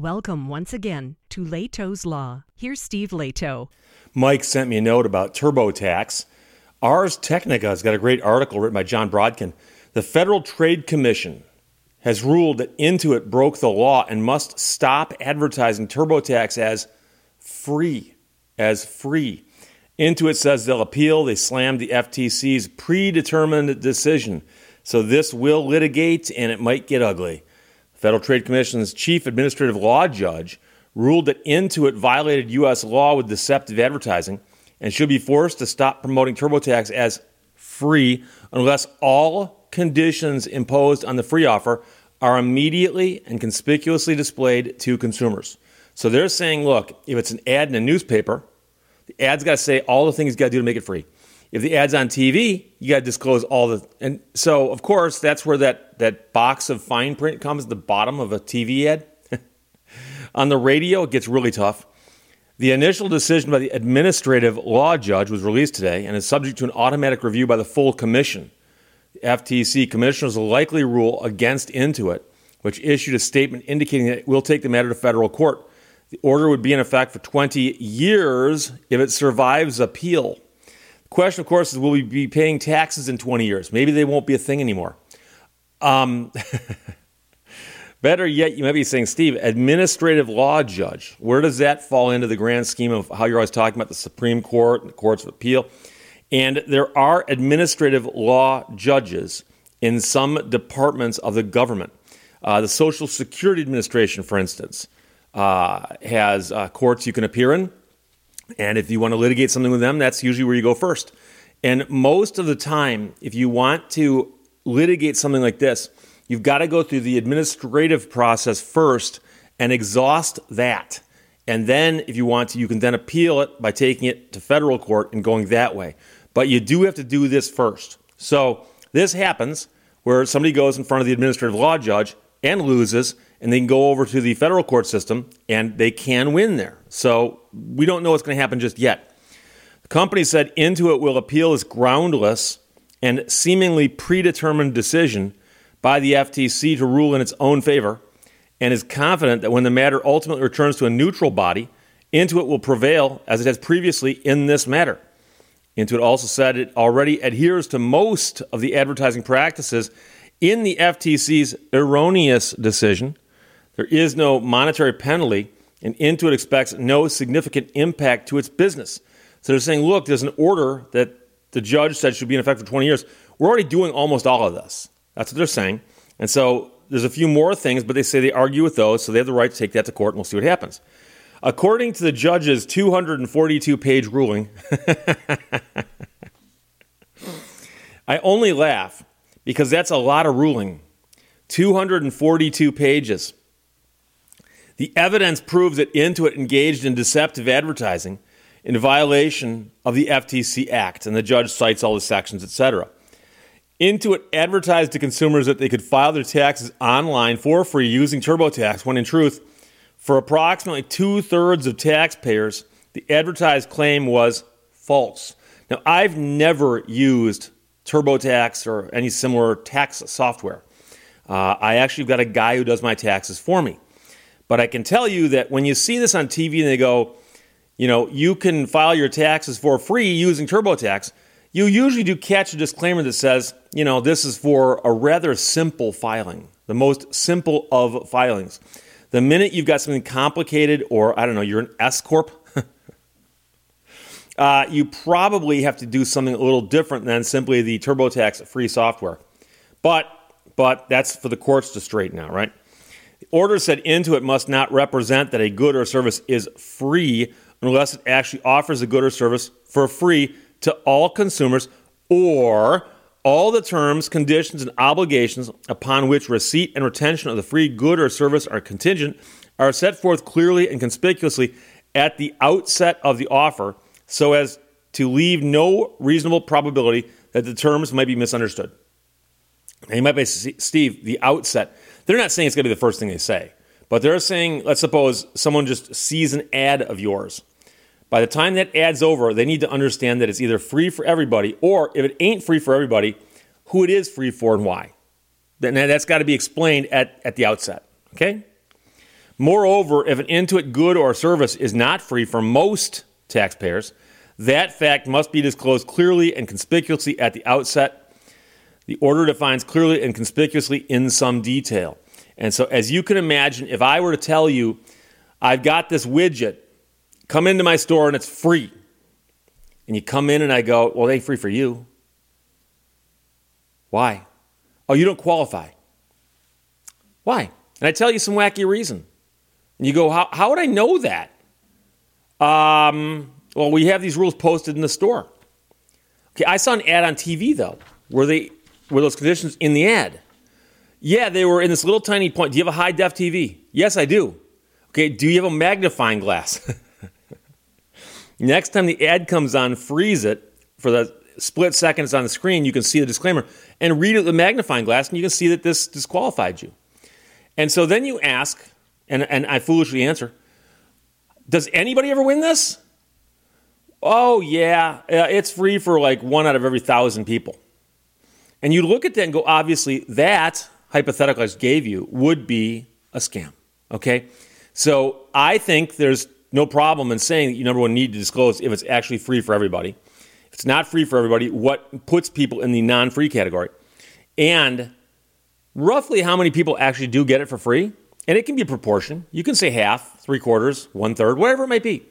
Welcome once again to Lehto's Law. Here's Steve Lehto. Mike sent me a note about TurboTax. Ars Technica has got a great article written by Jon Brodkin. The Federal Trade Commission has ruled that Intuit broke the law and must stop advertising TurboTax as free. As free. Intuit says they'll appeal. They slammed the FTC's predetermined decision. So this will litigate and it might get ugly. Federal Trade Commission's chief administrative law judge ruled that Intuit violated U.S. law with deceptive advertising and should be forced to stop promoting TurboTax as free unless all conditions imposed on the free offer are immediately and conspicuously displayed to consumers. So they're saying, look, if it's an ad in a newspaper, the ad's got to say all the things you got to do to make it free. If the ad's on TV, you got to disclose all the. And so, of course, that's where that, that box of fine print comes the bottom of a TV ad. on the radio, it gets really tough. The initial decision by the administrative law judge was released today and is subject to an automatic review by the full commission. The FTC commissioners will likely rule against Intuit, which issued a statement indicating that it will take the matter to federal court. The order would be in effect for 20 years if it survives appeal. Question, of course, is will we be paying taxes in 20 years? Maybe they won't be a thing anymore. Um, better yet, you might be saying, Steve, administrative law judge, where does that fall into the grand scheme of how you're always talking about the Supreme Court and the courts of appeal? And there are administrative law judges in some departments of the government. Uh, the Social Security Administration, for instance, uh, has uh, courts you can appear in. And if you want to litigate something with them, that's usually where you go first. And most of the time, if you want to litigate something like this, you've got to go through the administrative process first and exhaust that. And then, if you want to, you can then appeal it by taking it to federal court and going that way. But you do have to do this first. So, this happens where somebody goes in front of the administrative law judge and loses, and they can go over to the federal court system and they can win there. So we don't know what's going to happen just yet. The company said Intuit will appeal this groundless and seemingly predetermined decision by the FTC to rule in its own favor and is confident that when the matter ultimately returns to a neutral body, Intuit will prevail as it has previously in this matter. Intuit also said it already adheres to most of the advertising practices in the FTC's erroneous decision there is no monetary penalty, and Intuit expects no significant impact to its business. So they're saying, look, there's an order that the judge said should be in effect for 20 years. We're already doing almost all of this. That's what they're saying. And so there's a few more things, but they say they argue with those, so they have the right to take that to court, and we'll see what happens. According to the judge's 242 page ruling, I only laugh because that's a lot of ruling. 242 pages. The evidence proves that Intuit engaged in deceptive advertising in violation of the FTC Act, and the judge cites all the sections, etc. Intuit advertised to consumers that they could file their taxes online for free using TurboTax, when in truth, for approximately two thirds of taxpayers, the advertised claim was false. Now, I've never used TurboTax or any similar tax software. Uh, I actually got a guy who does my taxes for me. But I can tell you that when you see this on TV and they go, you know, you can file your taxes for free using TurboTax, you usually do catch a disclaimer that says, you know, this is for a rather simple filing, the most simple of filings. The minute you've got something complicated, or I don't know, you're an S Corp, uh, you probably have to do something a little different than simply the TurboTax free software. But, but that's for the courts to straighten out, right? The order said Intuit must not represent that a good or service is free unless it actually offers a good or service for free to all consumers or all the terms, conditions, and obligations upon which receipt and retention of the free good or service are contingent are set forth clearly and conspicuously at the outset of the offer so as to leave no reasonable probability that the terms might be misunderstood. And you might be, Steve, the outset. They're not saying it's going to be the first thing they say, but they're saying, let's suppose someone just sees an ad of yours. By the time that ad's over, they need to understand that it's either free for everybody, or if it ain't free for everybody, who it is free for and why. Then that's got to be explained at, at the outset. Okay? Moreover, if an Intuit good or service is not free for most taxpayers, that fact must be disclosed clearly and conspicuously at the outset. The order defines clearly and conspicuously in some detail. And so, as you can imagine, if I were to tell you, I've got this widget, come into my store and it's free, and you come in and I go, well, it ain't free for you. Why? Oh, you don't qualify. Why? And I tell you some wacky reason. And you go, how, how would I know that? Um, well, we have these rules posted in the store. Okay, I saw an ad on TV though. where they were those conditions in the ad? Yeah, they were in this little tiny point. Do you have a high def TV? Yes, I do. Okay, do you have a magnifying glass? Next time the ad comes on, freeze it for the split seconds on the screen. You can see the disclaimer and read it with a magnifying glass, and you can see that this disqualified you. And so then you ask, and, and I foolishly answer, Does anybody ever win this? Oh, yeah, it's free for like one out of every thousand people. And you look at that and go, obviously, that hypothetical I just gave you would be a scam. Okay? So I think there's no problem in saying that you number one need to disclose if it's actually free for everybody. If it's not free for everybody, what puts people in the non free category? And roughly how many people actually do get it for free? And it can be a proportion. You can say half, three quarters, one third, whatever it might be.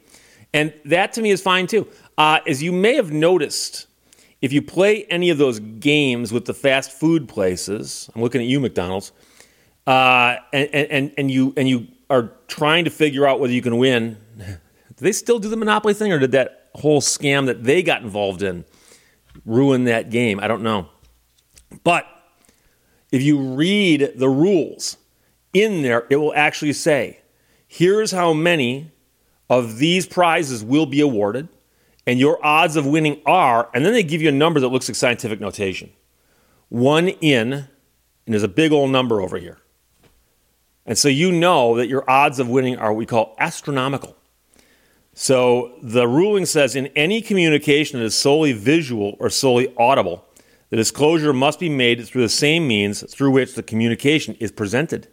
And that to me is fine too. Uh, as you may have noticed, if you play any of those games with the fast food places, I'm looking at you, McDonald's, uh, and, and, and, you, and you are trying to figure out whether you can win, do they still do the Monopoly thing, or did that whole scam that they got involved in ruin that game? I don't know. But if you read the rules in there, it will actually say, here's how many of these prizes will be awarded, and your odds of winning are, and then they give you a number that looks like scientific notation. One in, and there's a big old number over here. And so you know that your odds of winning are what we call astronomical. So the ruling says in any communication that is solely visual or solely audible, the disclosure must be made through the same means through which the communication is presented.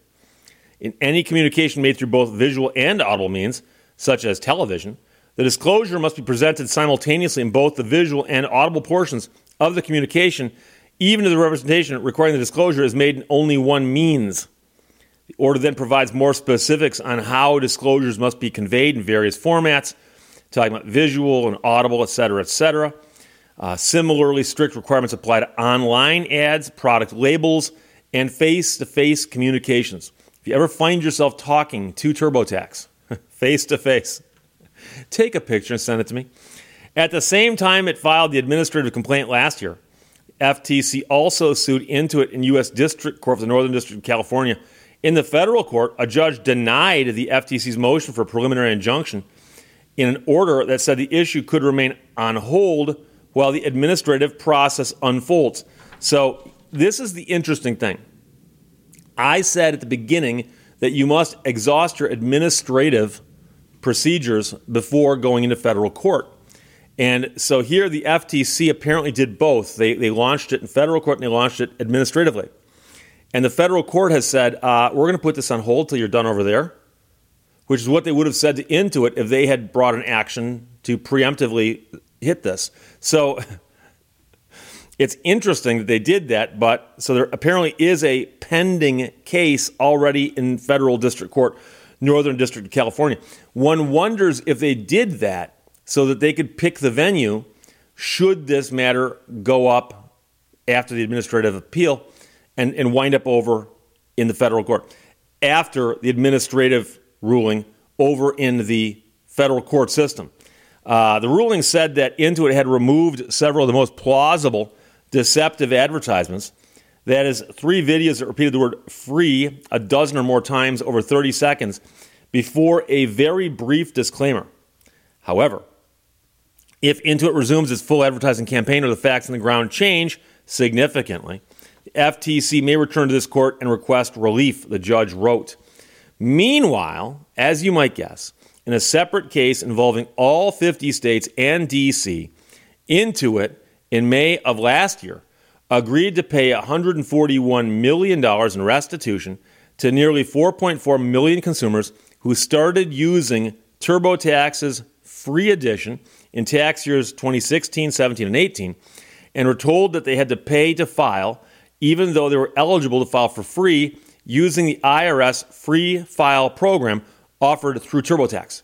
In any communication made through both visual and audible means, such as television, the disclosure must be presented simultaneously in both the visual and audible portions of the communication, even if the representation requiring the disclosure is made in only one means. The order then provides more specifics on how disclosures must be conveyed in various formats, talking about visual and audible, et cetera, et cetera. Uh, similarly, strict requirements apply to online ads, product labels, and face to face communications. If you ever find yourself talking to TurboTax face to face, take a picture and send it to me. At the same time, it filed the administrative complaint last year. FTC also sued Intuit in U.S. District Court for the Northern District of California. In the federal court, a judge denied the FTC's motion for preliminary injunction in an order that said the issue could remain on hold while the administrative process unfolds. So, this is the interesting thing. I said at the beginning that you must exhaust your administrative procedures before going into federal court. And so here the FTC apparently did both. They, they launched it in federal court and they launched it administratively. And the federal court has said, uh, we're going to put this on hold till you're done over there, which is what they would have said to Intuit if they had brought an action to preemptively hit this. So it's interesting that they did that, but so there apparently is a pending case already in federal district court, Northern District of California. One wonders if they did that so that they could pick the venue should this matter go up after the administrative appeal and, and wind up over in the federal court. After the administrative ruling over in the federal court system. Uh, the ruling said that Intuit had removed several of the most plausible deceptive advertisements. That is, three videos that repeated the word free a dozen or more times over 30 seconds before a very brief disclaimer. However, if Intuit resumes its full advertising campaign or the facts on the ground change significantly, the FTC may return to this court and request relief, the judge wrote. Meanwhile, as you might guess, in a separate case involving all 50 states and D.C. Intuit in May of last year agreed to pay $141 million in restitution to nearly 4.4 million consumers who started using TurboTax's free edition in tax years 2016, 17, and 18, and were told that they had to pay to file, even though they were eligible to file for free using the IRS free file program offered through TurboTax.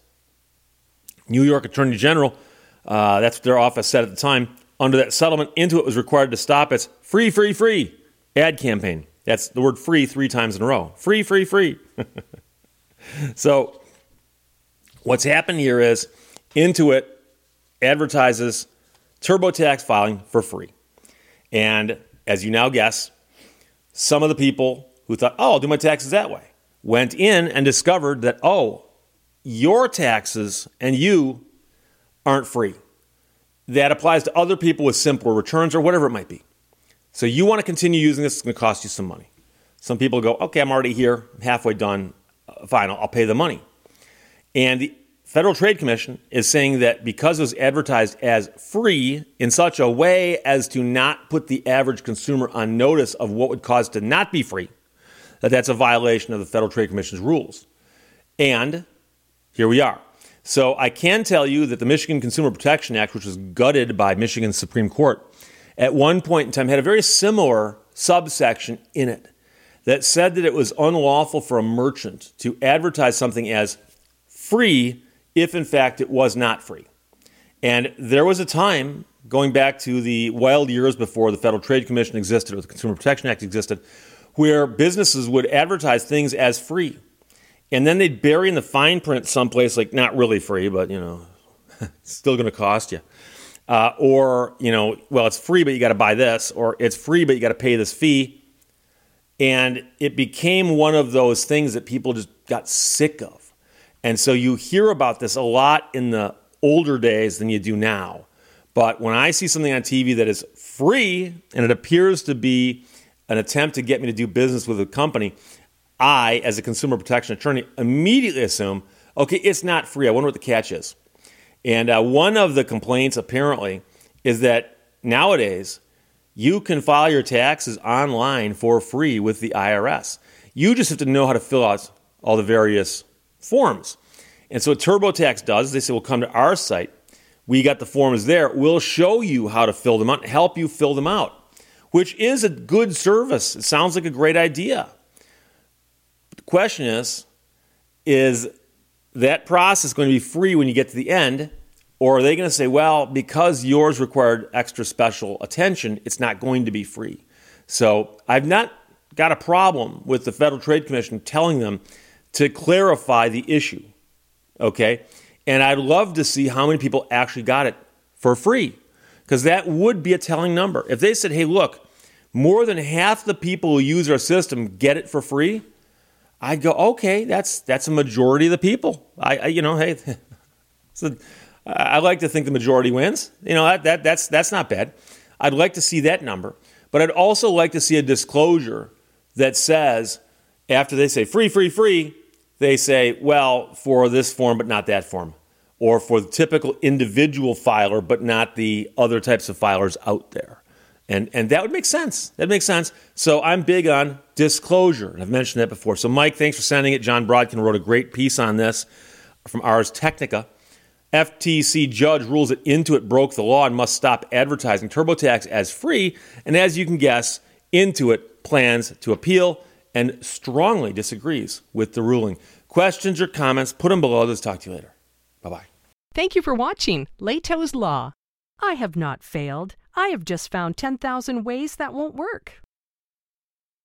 New York Attorney General, uh, that's what their office said at the time, under that settlement, Intuit was required to stop its free, free, free ad campaign. That's the word free three times in a row. Free, free, free. so, what's happened here is Intuit advertises TurboTax filing for free. And as you now guess, some of the people who thought, oh, I'll do my taxes that way, went in and discovered that, oh, your taxes and you aren't free. That applies to other people with simpler returns or whatever it might be. So you want to continue using this, it's going to cost you some money. Some people go, okay, I'm already here, halfway done, uh, fine, I'll, I'll pay the money. And the Federal Trade Commission is saying that because it was advertised as free in such a way as to not put the average consumer on notice of what would cause to not be free, that that's a violation of the Federal Trade Commission's rules. And here we are. So I can tell you that the Michigan Consumer Protection Act, which was gutted by Michigan's Supreme Court, at one point in time had a very similar subsection in it that said that it was unlawful for a merchant to advertise something as free if in fact it was not free. And there was a time going back to the wild years before the Federal Trade Commission existed or the Consumer Protection Act existed where businesses would advertise things as free. And then they'd bury in the fine print someplace like not really free, but you know, still going to cost you. Uh, or, you know, well, it's free, but you got to buy this, or it's free, but you got to pay this fee. And it became one of those things that people just got sick of. And so you hear about this a lot in the older days than you do now. But when I see something on TV that is free and it appears to be an attempt to get me to do business with a company, I, as a consumer protection attorney, immediately assume, okay, it's not free. I wonder what the catch is. And uh, one of the complaints, apparently, is that nowadays you can file your taxes online for free with the IRS. You just have to know how to fill out all the various forms. And so what TurboTax does, they say, well, come to our site. We got the forms there. We'll show you how to fill them out, help you fill them out, which is a good service. It sounds like a great idea. Question is, is that process going to be free when you get to the end? Or are they going to say, well, because yours required extra special attention, it's not going to be free? So I've not got a problem with the Federal Trade Commission telling them to clarify the issue. Okay? And I'd love to see how many people actually got it for free, because that would be a telling number. If they said, hey, look, more than half the people who use our system get it for free, I'd go, okay, that's that's a majority of the people. I, I you know, hey, so I like to think the majority wins. You know, that, that that's that's not bad. I'd like to see that number, but I'd also like to see a disclosure that says after they say free, free, free, they say, well, for this form but not that form, or for the typical individual filer but not the other types of filers out there. And, and that would make sense. That makes sense. So I'm big on disclosure. And I've mentioned that before. So, Mike, thanks for sending it. Jon Brodkin wrote a great piece on this from Ars Technica. FTC judge rules that Intuit broke the law and must stop advertising TurboTax as free. And as you can guess, Intuit plans to appeal and strongly disagrees with the ruling. Questions or comments, put them below. Let's talk to you later. Bye bye. Thank you for watching Lehto's Law. I have not failed. I have just found 10,000 ways that won't work.